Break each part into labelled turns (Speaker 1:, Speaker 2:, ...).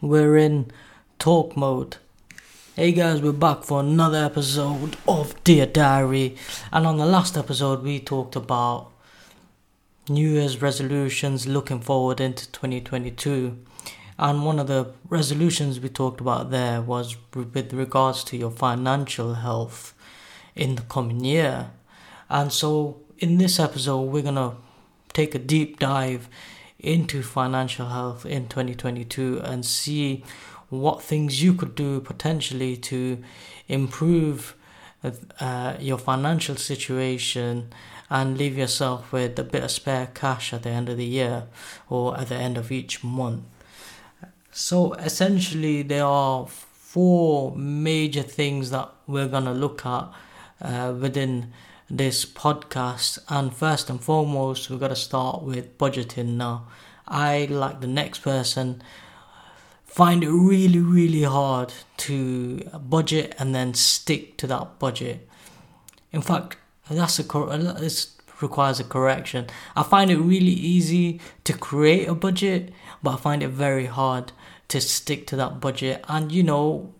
Speaker 1: We're in talk mode. Hey guys, we're back for another episode of Dear Diary. And on the last episode, we talked about New Year's resolutions looking forward into 2022. And one of the resolutions we talked about there was with regards to your financial health in the coming year. And so, in this episode, we're going to take a deep dive into financial health in 2022 and see what things you could do potentially to improve uh, your financial situation and leave yourself with a bit of spare cash at the end of the year or at the end of each month. So essentially, there are four major things that we're going to look at uh, within this podcast. And first and foremost, we've got to start with budgeting now. I, like the next person, find it really, really hard to budget and then stick to that budget. In fact, that's a this requires a correction. I find it really easy to create a budget, but I find it very hard to stick to that budget. And you know,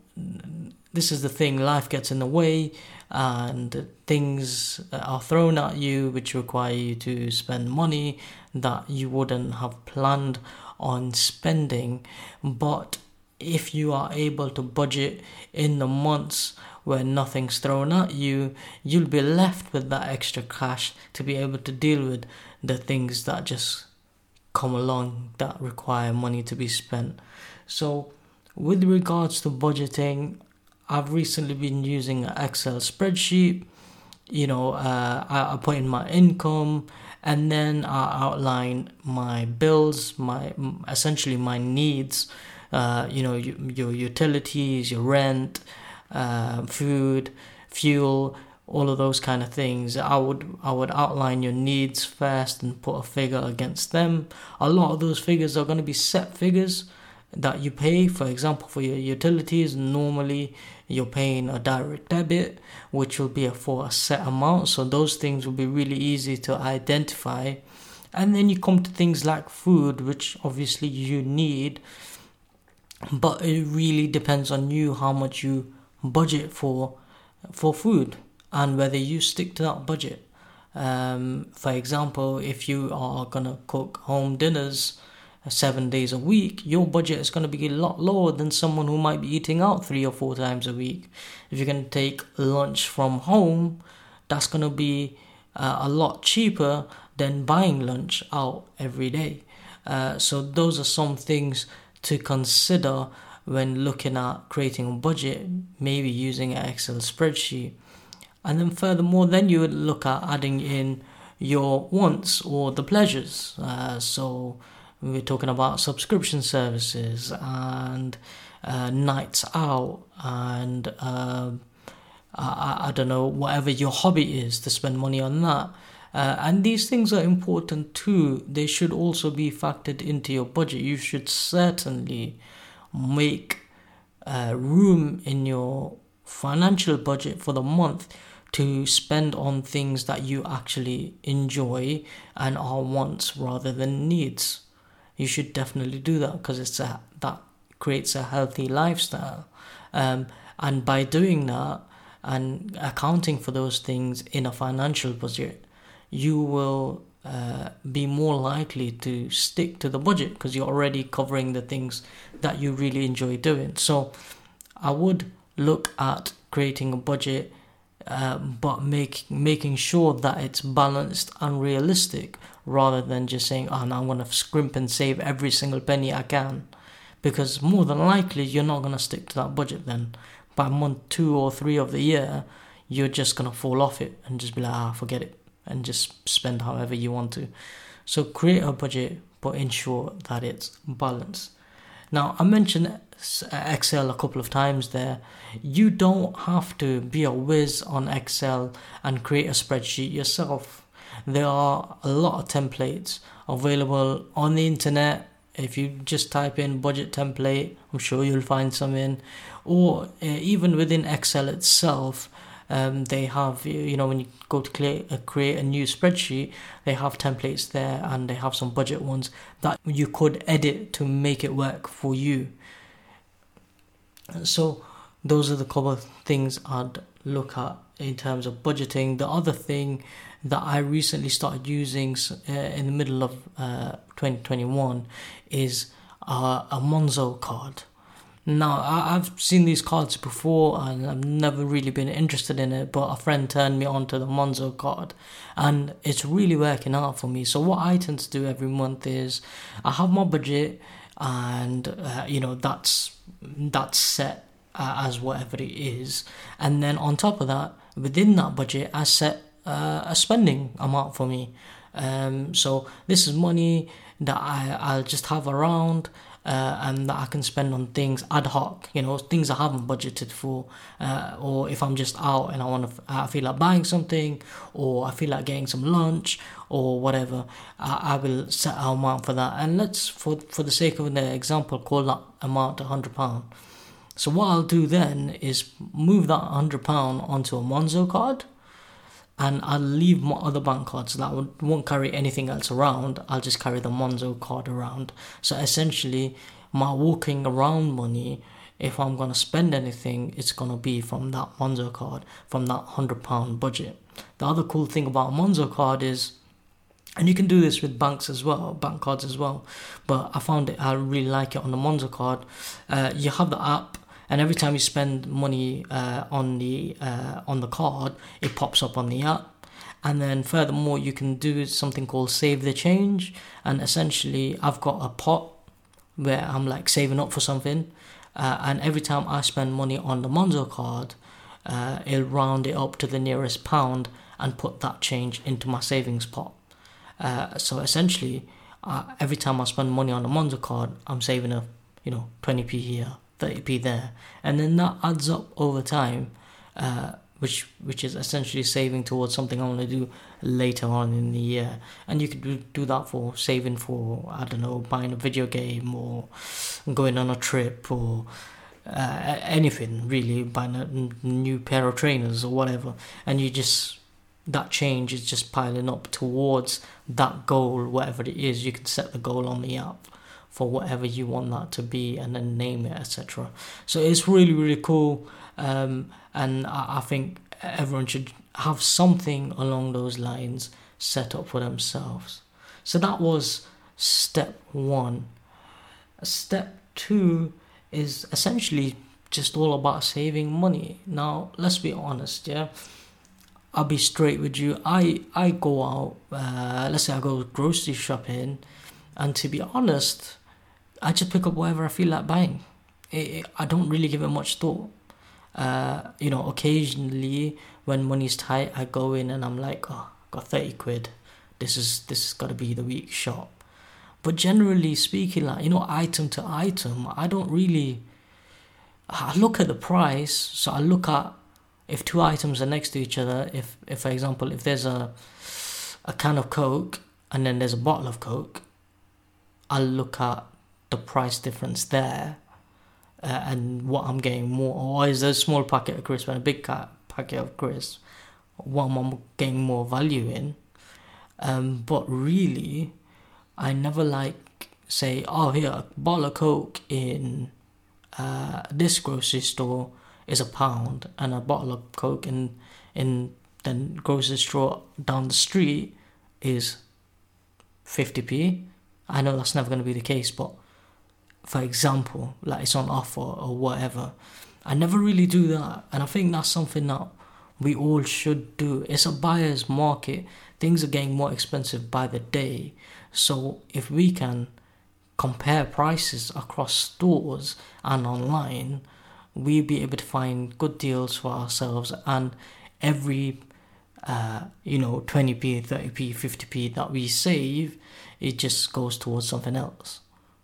Speaker 1: this is the thing life gets in the way, and things are thrown at you which require you to spend money that you wouldn't have planned on spending. But if you are able to budget in the months where nothing's thrown at you, you'll be left with that extra cash to be able to deal with the things that just come along that require money to be spent. So, with regards to budgeting, I've recently been using an Excel spreadsheet. You know, uh, I, I put in my income and then I outline my bills, my essentially my needs. Uh, you know, your, your utilities, your rent, uh, food, fuel, all of those kind of things. I would I would outline your needs first and put a figure against them. A lot of those figures are going to be set figures that you pay. For example, for your utilities, normally you're paying a direct debit, which will be for a set amount. So those things will be really easy to identify. And then you come to things like food, which obviously you need, but it really depends on you how much you budget for for food and whether you stick to that budget. Um, for example, if you are gonna cook home dinners seven days a week, your budget is going to be a lot lower than someone who might be eating out three or four times a week. If you can take lunch from home, that's going to be uh, a lot cheaper than buying lunch out every day. Uh, so, those are some things to consider when looking at creating a budget, maybe using an Excel spreadsheet. And then, furthermore, then you would look at adding in your wants or the pleasures. Uh, so, we're talking about subscription services and uh, nights out and uh, I, I, don't know whatever your hobby is to spend money on that. Uh, and these things are important too. They should also be factored into your budget. You should certainly make uh, room in your financial budget for the month to spend on things that you actually enjoy and are wants rather than needs you should definitely do that because it's a that creates a healthy lifestyle. Um, and by doing that and accounting for those things in a financial budget you will uh, be more likely to stick to the budget because you're already covering the things that you really enjoy doing. So i would look at creating a budget uh, but make making sure that it's balanced and realistic rather than just saying, oh, now I'm going to scrimp and save every single penny I can. Because more than likely, you're not going to stick to that budget then. By month two or three of the year, you're just going to fall off it and just be like, ah, forget it, and just spend however you want to. So create a budget, but ensure that it's balanced. Now, I mentioned Excel a couple of times there. You don't have to be a whiz on Excel and create a spreadsheet yourself there are a lot of templates available on the internet. If you just type in budget template, I'm sure you'll find some in. or uh, even within Excel itself. Um, they have you know when you go to create, uh, create a new spreadsheet they have templates there and they have some budget ones that you could edit to make it work for you so those are the couple of things I'd look at in terms of budgeting the other thing that I recently started using uh, in the middle of uh, 2021 is uh, a Monzo card now, I, have seen these cards before and I've never really been interested in it, but a friend turned me on to the Monzo card and it's really working out for me. So, what I tend to do every month is I have my budget and, uh, you know, that's, that's set uh, as whatever it is. And then on top of that, within that budget, I set uh, a spending amount for me. Um, so, this is money that I, I'll just have around uh, and that I can spend on things ad hoc, you know, things I haven't budgeted for, uh, or if I'm just out and I want to, I feel like buying something, or I feel like getting some lunch, or whatever, I, I will set an amount for that. And let's, for for the sake of the example, call that amount a hundred pound. So what I'll do then is move that hundred pound onto a Monzo card and I'll leave my other bank cards that won't carry anything else around. I'll just carry the Monzo card around. So essentially, my walking around money, if I'm gonna spend anything, it's gonna be from that Monzo card, from that hundred pound budget. The other cool thing about Monzo card is, and you can do this with banks as well, bank cards as well. But I found it, I really like it on the Monzo card. Uh, you have the app and every time you spend money uh, on the uh, on the card, it pops up on the app. And then furthermore, you can do something called save the change. And essentially, I've got a pot where I'm like saving up for something, uh, and every time I spend money on the Monzo card, uh, it'll round it up to the nearest pound and put that change into my savings pot. Uh, so essentially, uh, every time I spend money on the Monzo card, I'm saving a you know 20p here 30p there, and then that adds up over time, uh, which which is essentially saving towards something I want to do later on in the year. And you could do, do that for saving for I don't know buying a video game or going on a trip or uh, anything really, buying a new pair of trainers or whatever, and you just that change is just piling up towards that goal, whatever it is. You can set the goal on the app for whatever you want that to be and then name it etc so it's really really cool um, and I, I think everyone should have something along those lines set up for themselves so that was step one step two is essentially just all about saving money now let's be honest yeah I'll be straight with you. I I go out. Uh, let's say I go grocery shopping, and to be honest, I just pick up whatever I feel like buying. It, it, I don't really give it much thought. Uh, you know, occasionally when money's tight, I go in and I'm like, oh, got thirty quid. This is this has got to be the week shop. But generally speaking, like you know, item to item, I don't really. I look at the price, so I look at if two items are next to each other. If, if for example, if there's a a can of Coke and then there's a bottle of Coke, I'll look at the price difference there uh, and what I'm getting more, or is a small packet of crisps and a big packet of crisps, what I'm getting more value in. Um, but really, I never like say, oh, here, a bottle of Coke in uh, this grocery store is a pound, and a bottle of Coke in in the grocery store down the street is 50p. I know that's never going to be the case, but for example, like it's on offer or whatever. I never really do that, and I think that's something that we all should do. It's a buyer's market. Things are getting more expensive by the day. So if we can compare prices across stores and online, we'll be able to find good deals for ourselves and every uh, you know 20p 30p 50p that we save it just goes towards something else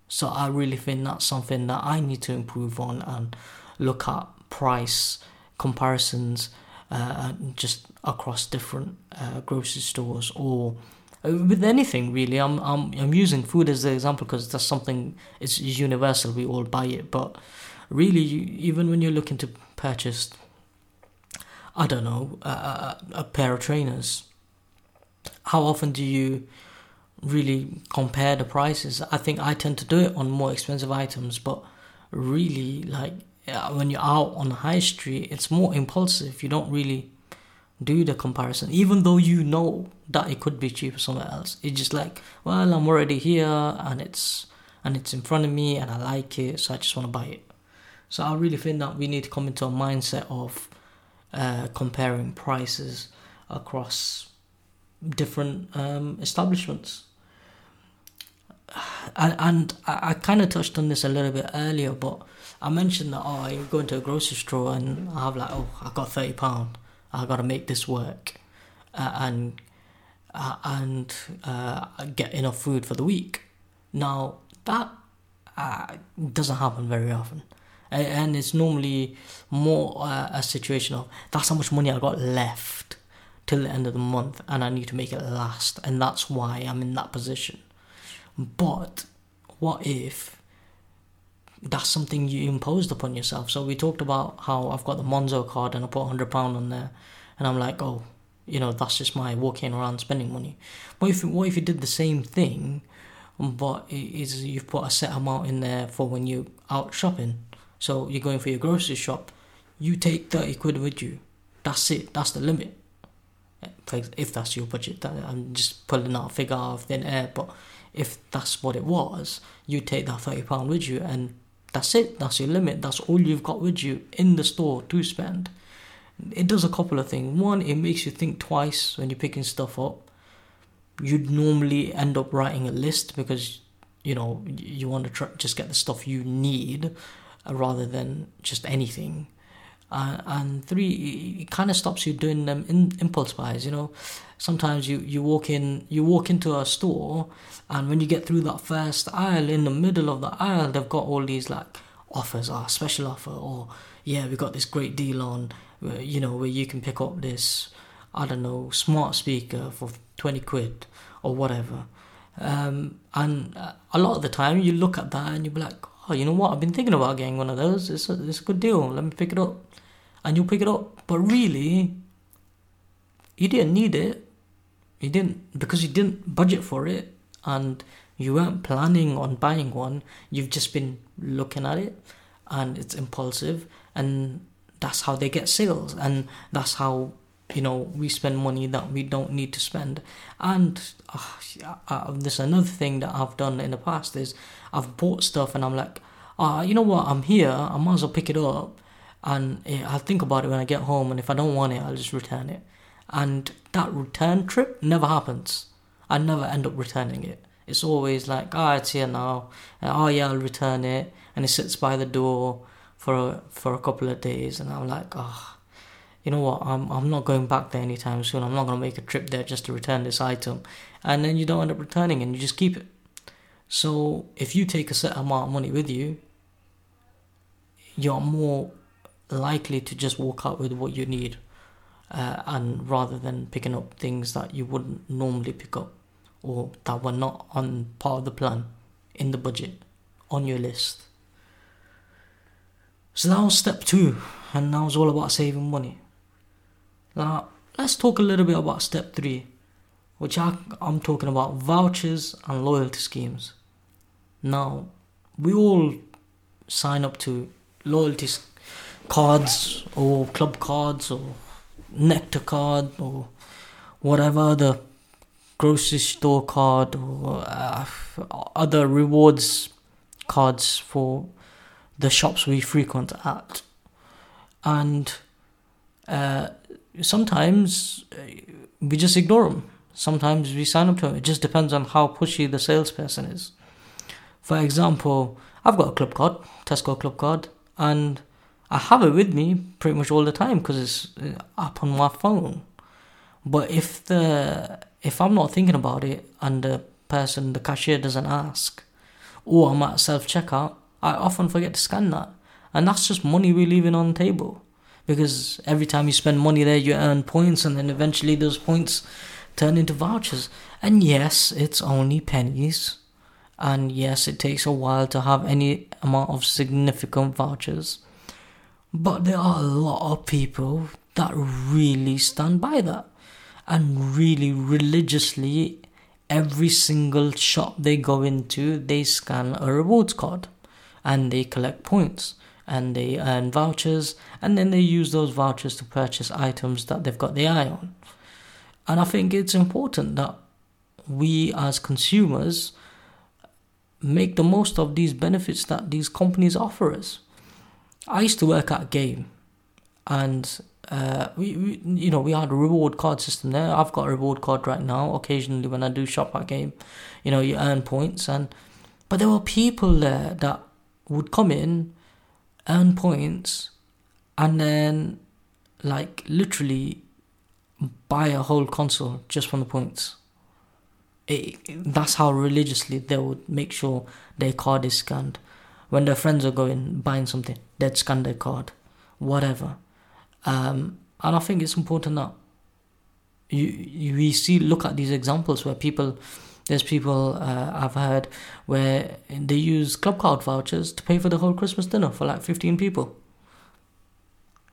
Speaker 1: so I really think that's something that I need to improve on and look at price comparisons uh, just across different uh, grocery stores or uh, with anything really. I'm I'm I'm using food as the example because that's something it's universal. We all buy it, but really, you, even when you're looking to purchase, I don't know, a, a, a pair of trainers, how often do you really compare the prices? I think I tend to do it on more expensive items, but really, like when you're out on high street, it's more impulsive. You don't really do the comparison, even though you know that it could be cheaper somewhere else. It's just like, well, I'm already here and it's and it's in front of me and I like it, so I just want to buy it. So I really think that we need to come into a mindset of uh, comparing prices across different um, establishments. And, I, I kind of touched on this a little bit earlier, but I mentioned that oh, I go into a grocery store and I have like oh, I got thirty pound I got to make this work, uh, and uh, and uh, get enough food for the week. Now that uh, doesn't happen very often, and it's normally more uh, a situation of that's how much money I got left till the end of the month, and I need to make it last, and that's why I'm in that position. But what if that's something you imposed upon yourself. So we talked about how I've got the Monzo card and I put hundred pound on there, and I'm like, oh, you know, that's just my walking around spending money. What if what if you did the same thing, but is you've put a set amount in there for when you're out shopping? So you're going for your grocery shop, you take thirty quid with you. That's it. That's the limit. If that's your budget, I'm just pulling out a figure out of thin air, but if that's what it was, you take that thirty pound with you and that's it. That's your limit. That's all you've got with you in the store to spend. It does a couple of things. One, it makes you think twice when you're picking stuff up. You'd normally end up writing a list because you know you want to try, just get the stuff you need uh, rather than just anything. Uh, and three, it kind of stops you doing them in impulse buys. You know, sometimes you you walk in you walk into a store and when you get through that first aisle in the middle of the aisle they've got all these like offers or ah, special offer or yeah we've got this great deal on you know where you can pick up this i don't know smart speaker for 20 quid or whatever. Um, and uh, a lot of the time you look at that and you'll be like oh you know what? I've been thinking about getting one of those. It's a, it's a good deal. Let me pick it up and you'll pick it up. But really you didn't need it. You didn't because you didn't budget for it. And you weren't planning on buying one. You've just been looking at it and it's impulsive. And that's how they get sales. And that's how you know we spend money that we don't need to spend. And uh, uh, there's another thing that i've done in the past is i've bought stuff and i'm like uh, you know what? I'm here. I might as well pick it up and eh, i'll think about it when i get home and if i don't want it i'll just return it and that return trip never happens. I never end up returning it. It's always like, ah, oh, it's here now. And, oh yeah, I'll return it, and it sits by the door for a, for a couple of days, and I'm like, oh, you know what? I'm I'm not going back there anytime soon. I'm not gonna make a trip there just to return this item, and then you don't end up returning, and you just keep it. So if you take a set amount of money with you, you're more likely to just walk out with what you need uh, and rather than picking up things that you wouldn't normally pick up or that were not on part of the plan in the budget on your list. So was step two, and that was all about saving money. Now, let's talk a little bit about step three, which I, I'm talking about vouchers and loyalty schemes. Now, we all sign up to loyalty cards or club cards or Nectar card or whatever the grocery store card or uh, other rewards cards for the shops we frequent at. And uh, sometimes uh, we just ignore them. Sometimes we sign up to them. It just depends on how pushy the salesperson is. For example, I've got a club card, Tesco club card, and I have it with me pretty much all the time because it's uh, up on my phone. But if the if I'm not thinking about it and the person, the cashier doesn't ask, or I'm at self checkout, I often forget to scan that, and that's just money we're leaving on the table. Because every time you spend money there, you earn points, and then eventually those points turn into vouchers. And yes, it's only pennies, And yes, it takes a while to have any amount of significant vouchers. But there are a lot of people that really stand by that and really religiously every single shop they go into they scan a rewards card and they collect points and they earn vouchers and then they use those vouchers to purchase items that they've got their eye on. And i think it's important that we as consumers make the most of these benefits that these companies offer us i used to work at a game and uh, we, we you know we had a reward card system there. I've got a reward card right now. Occasionally, when I do shop at game, you know you earn points, and but there were people there that would come in, earn points, and then like literally buy a whole console just from the points. It, that's how religiously they would make sure their card is scanned. When their friends are going buying something, they'd scan their card, whatever um, and I think it's important that you, you we see look at these examples where people there's people uh, I've heard where they use club card vouchers to pay for the whole Christmas dinner for like 15 people.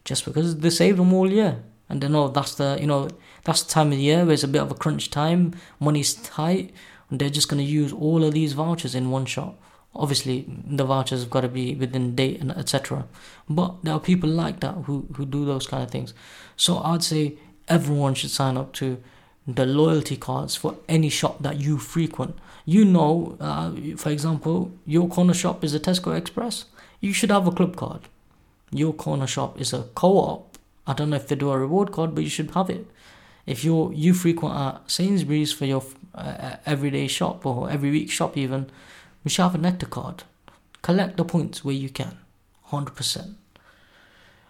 Speaker 1: Just because they save them all year. And they know that's the, you know, that's the time of the year where it's a bit of a crunch time, money's tight, and they're just going to use all of these vouchers in one shot obviously the vouchers have got to be within date and etc but there are people like that who who do those kind of things. So i'd say everyone should sign up to the loyalty cards for any shop that you frequent. You know uh, for example your corner shop is a tesco express. You should have a club card. Your corner shop is a co-op. I don't know if they do a reward card but you should have it. If you you frequent at sainsbury's for your uh, everyday shop or every week shop even we should have a Nectar card. Collect the points where you can, 100%.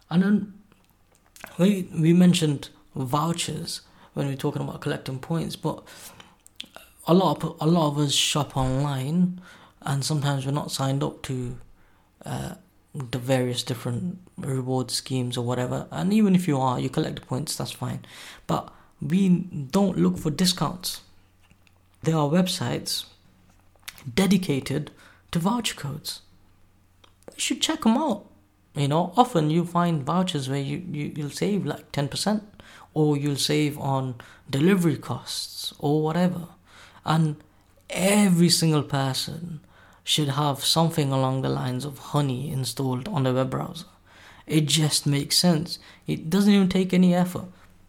Speaker 1: And then we, we mentioned vouchers when we are talking about collecting points, but a lot of, a lot of us shop online and sometimes we're not signed up to uh, the various different reward schemes or whatever. And even if you are, you collect the points, that's fine. But we don't look for discounts. There are websites dedicated to voucher codes. You should check them out. You know, often you find vouchers where you, you, you'll save like 10% or you'll save on delivery costs or whatever. And every single person should have something along the lines of honey installed on the web browser. It just makes sense. It doesn't even take any effort.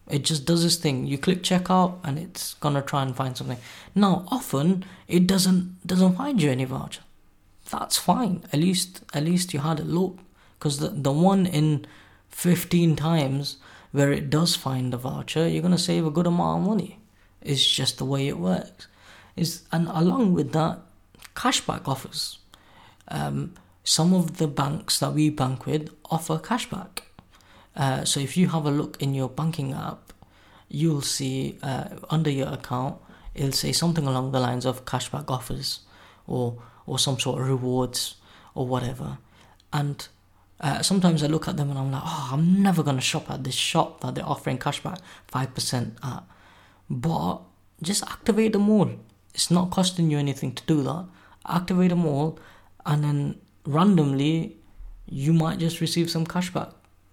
Speaker 1: It just does this thing. You click checkout and it's gonna try and find something. Now, often it doesn't doesn't find you any voucher. That's fine. At least at least you had a look. Because the the one in fifteen times where it does find the voucher, you're gonna save a good amount of money. It's just the way it works. Is and along with that, cashback offers. Um, some of the banks that we bank with offer cashback. Uh, so if you have a look in your banking app, you'll see uh, under your account it'll say something along the lines of cashback offers or or some sort of rewards or whatever. And uh, sometimes I look at them and I'm like, oh, I'm never gonna shop at this shop that they're offering cashback five percent at. But just activate them all. It's not costing you anything to do that. Activate them all, and then randomly, you might just receive some cashback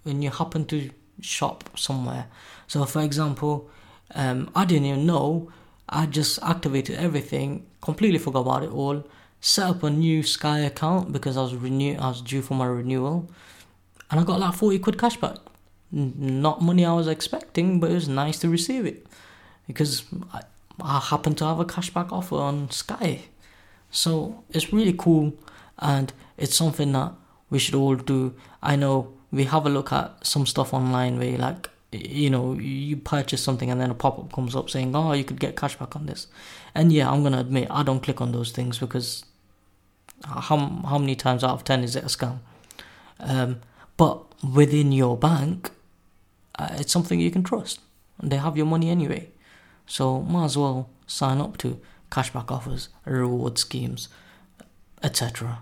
Speaker 1: when you happen to shop somewhere. So, for example, um, I didn't even know. I just activated everything, completely forgot about it all. Set up a new Sky account because I was renew. I was due for my renewal, and I got like forty quid cashback. Not money I was expecting, but it was nice to receive it because I, I happened to have a cashback offer on Sky. So it's really cool, and it's something that we should all do. I know we have a look at some stuff online where you like you know you purchase something and then a pop-up comes up saying oh you could get cashback on this. And yeah i'm gonna admit i don't click on those things because how, how many times out of 10 is it a scam? Um, but within your bank uh, it's something you can trust. And they have your money anyway. So might as well sign up to cashback offers reward schemes etc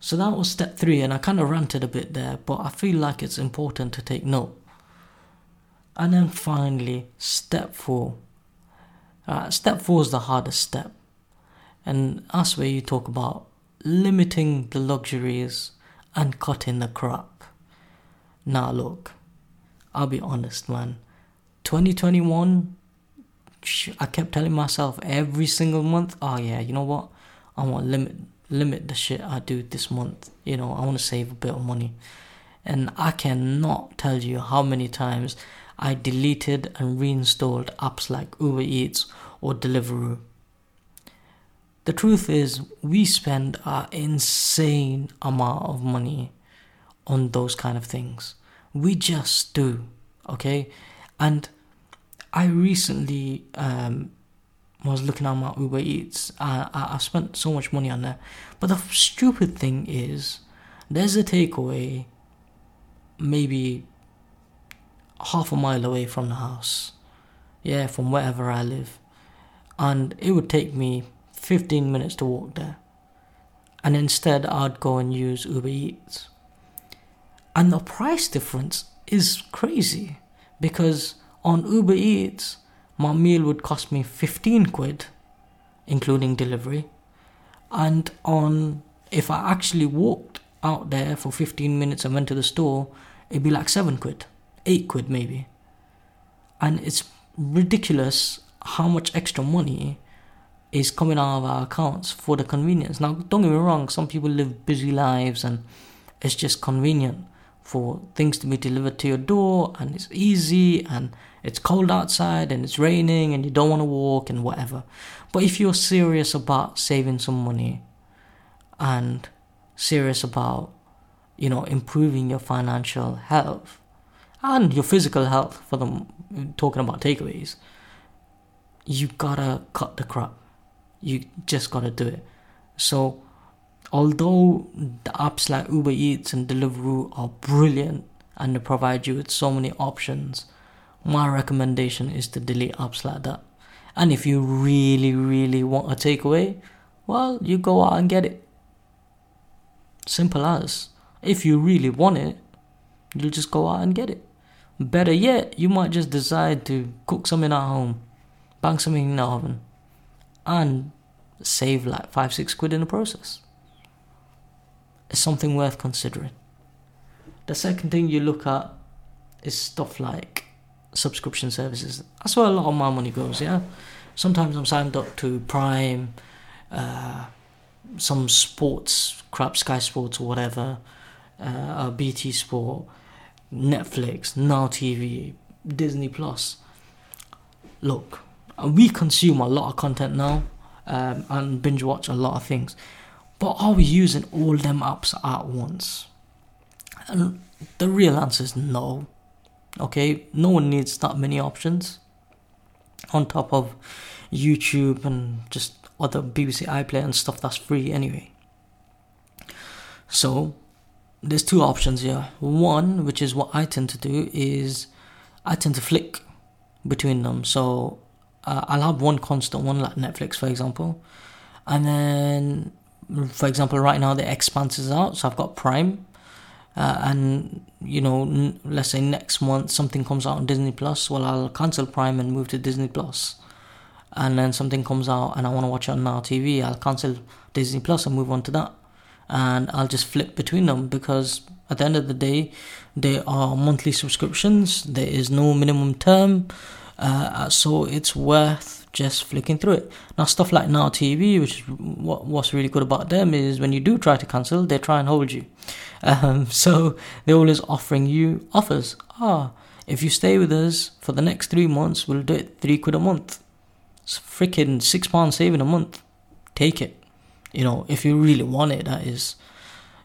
Speaker 1: so that was step three, and I kind of ranted a bit there, but I feel like it's important to take note. And then finally, step four. Uh, step four is the hardest step. And that's where you talk about limiting the luxuries and cutting the crap. Now, look, I'll be honest, man. 2021, I kept telling myself every single month, oh yeah, you know what? I want limit limit the shit I do this month. You know, I want to save a bit of money. And I cannot tell you how many times I deleted and reinstalled apps like Uber Eats or Deliveroo. The truth is, we spend an insane amount of money on those kind of things. We just do, okay? And I recently um, was looking at my Uber Eats. I, I, I spent so much money on that. But the stupid thing is, there's a takeaway maybe half a mile away from the house. Yeah, from wherever I live. And it would take me 15 minutes to walk there. And instead, I'd go and use Uber Eats. And the price difference is crazy because on Uber Eats, my meal would cost me 15 quid, including delivery. And on if I actually walked out there for 15 minutes and went to the store, it'd be like 7 quid, 8 quid maybe. And it's ridiculous how much extra money is coming out of our accounts for the convenience. Now, don't get me wrong, some people live busy lives and it's just convenient for things to be delivered to your door and it's easy and it's cold outside and it's raining and you don't want to walk and whatever. But if you're serious about saving some money and serious about, you know, improving your financial health and your physical health for them talking about takeaways, you gotta cut the crap. You just gotta do it. So although the apps like Uber Eats and Deliveroo are brilliant and they provide you with so many options, my recommendation is to delete apps like that. And if you really, really want a takeaway, well, you go out and get it. Simple as. If you really want it, you'll just go out and get it. Better yet, you might just decide to cook something at home, bang something in the oven, and save like five, six quid in the process It's something worth considering. The second thing you look at is stuff like subscription services. That's where a lot of my money goes, yeah? Sometimes I'm signed up to Prime, uh, some sports, crap, Sky Sports or whatever, uh, BT Sport, Netflix, Now TV, Disney Plus. Look, we consume a lot of content now um, and binge watch a lot of things. But are we using all them apps at once? And the real answer is no. Okay, no one needs that many options. On top of YouTube and just other BBC iPlayer and stuff that's free anyway. So there's two options here. One, which is what I tend to do, is I tend to flick between them. So uh, I'll have one constant one, like Netflix, for example, and then for example, right now the Expanse is out, so I've got Prime, uh, and you know, n- let's say next month something comes out on Disney Plus, well, I'll cancel Prime and move to Disney Plus. And then something comes out and I want to watch it on Now TV, I'll cancel Disney Plus and move on to that. And I'll just flip between them because at the end of the day, they are monthly subscriptions. There is no minimum term, uh, so it's worth just flicking through it. Now, stuff like Now TV, which is what, what's really good about them is when you do try to cancel, they try and hold you. Um, so they're always offering you offers. Ah, if you stay with us for the next three months, we'll do it three quid a month. It's freaking six pounds saving a month. Take it. You know, if you really want it, that is.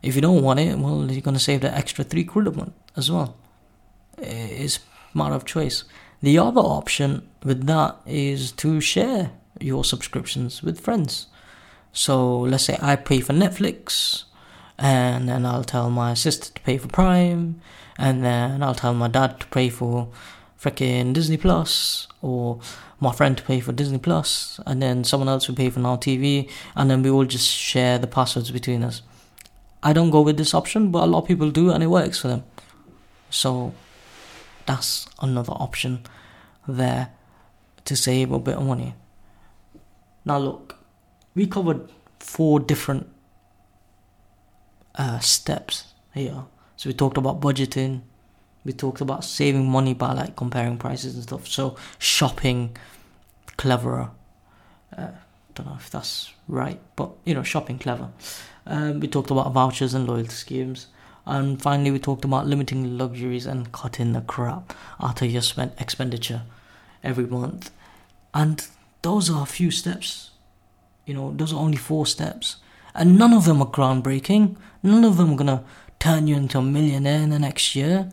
Speaker 1: If you don't want it, well, you're gonna save the extra three quid a month as well. It's matter of choice. The other option with that is to share your subscriptions with friends. So let's say I pay for Netflix, and then I'll tell my sister to pay for Prime, and then I'll tell my dad to pay for freaking Disney Plus, or my friend to pay for Disney Plus, and then someone else will pay for Now TV, and then we all just share the passwords between us. I don't go with this option, but a lot of people do, and it works for them. So that's another option there to save a bit of money. Now, look, we covered four different uh, steps here. So we talked about budgeting, we talked about saving money by like comparing prices and stuff. So shopping cleverer. Uh, don't know if that's right, but you know, shopping clever. Um, we talked about vouchers and loyalty schemes. And finally, we talked about limiting luxuries and cutting the crap out of your spend expenditure every month. And those are a few steps. You know, those are only four steps. And none of them are groundbreaking. None of them are gonna turn you into a millionaire in the next year.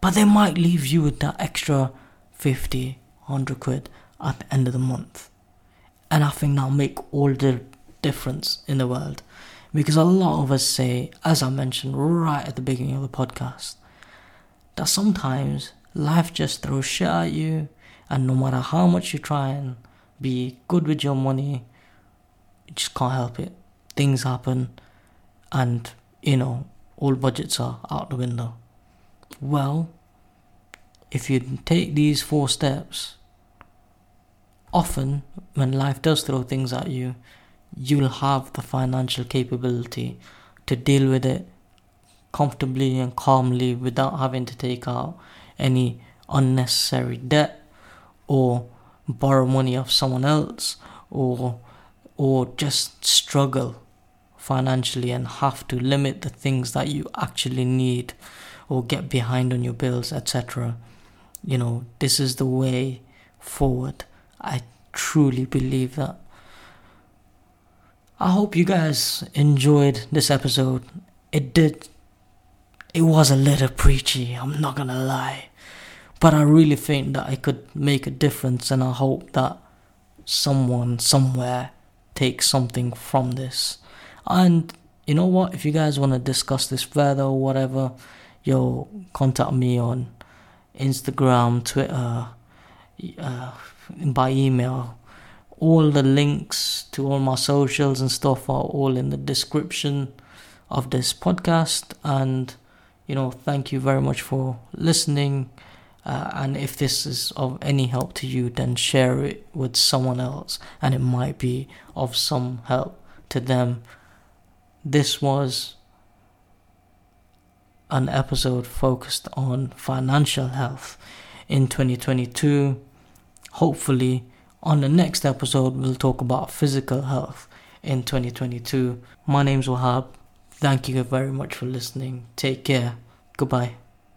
Speaker 1: But they might leave you with that extra 50, 100 quid at the end of the month. And I think that'll make all the difference in the world. Because a lot of us say, as I mentioned right at the beginning of the podcast, that sometimes life just throws shit at you, and no matter how much you try and be good with your money, you just can't help it. Things happen, and you know, all budgets are out the window. Well, if you take these four steps, often when life does throw things at you, you'll have the financial capability to deal with it comfortably and calmly without having to take out any unnecessary debt or borrow money of someone else or or just struggle financially and have to limit the things that you actually need or get behind on your bills etc you know this is the way forward. I truly believe that I hope you guys enjoyed this episode. It did. It was a little preachy, I'm not gonna lie. But I really think that I could make a difference, and I hope that someone somewhere takes something from this. And you know what? If you guys want to discuss this further or whatever, yo, contact me on Instagram, Twitter, uh, by email all the links to all my socials and stuff are all in the description of this podcast. And you know thank you very much for listening. Uh, and if this is of any help to you then share it with someone else. And it might be of some help to them. This was an episode focused on financial health in 2022 hopefully on the next episode, we'll talk about physical health in 2022. My name's Wahab. Thank you very much for listening. Take care. Goodbye.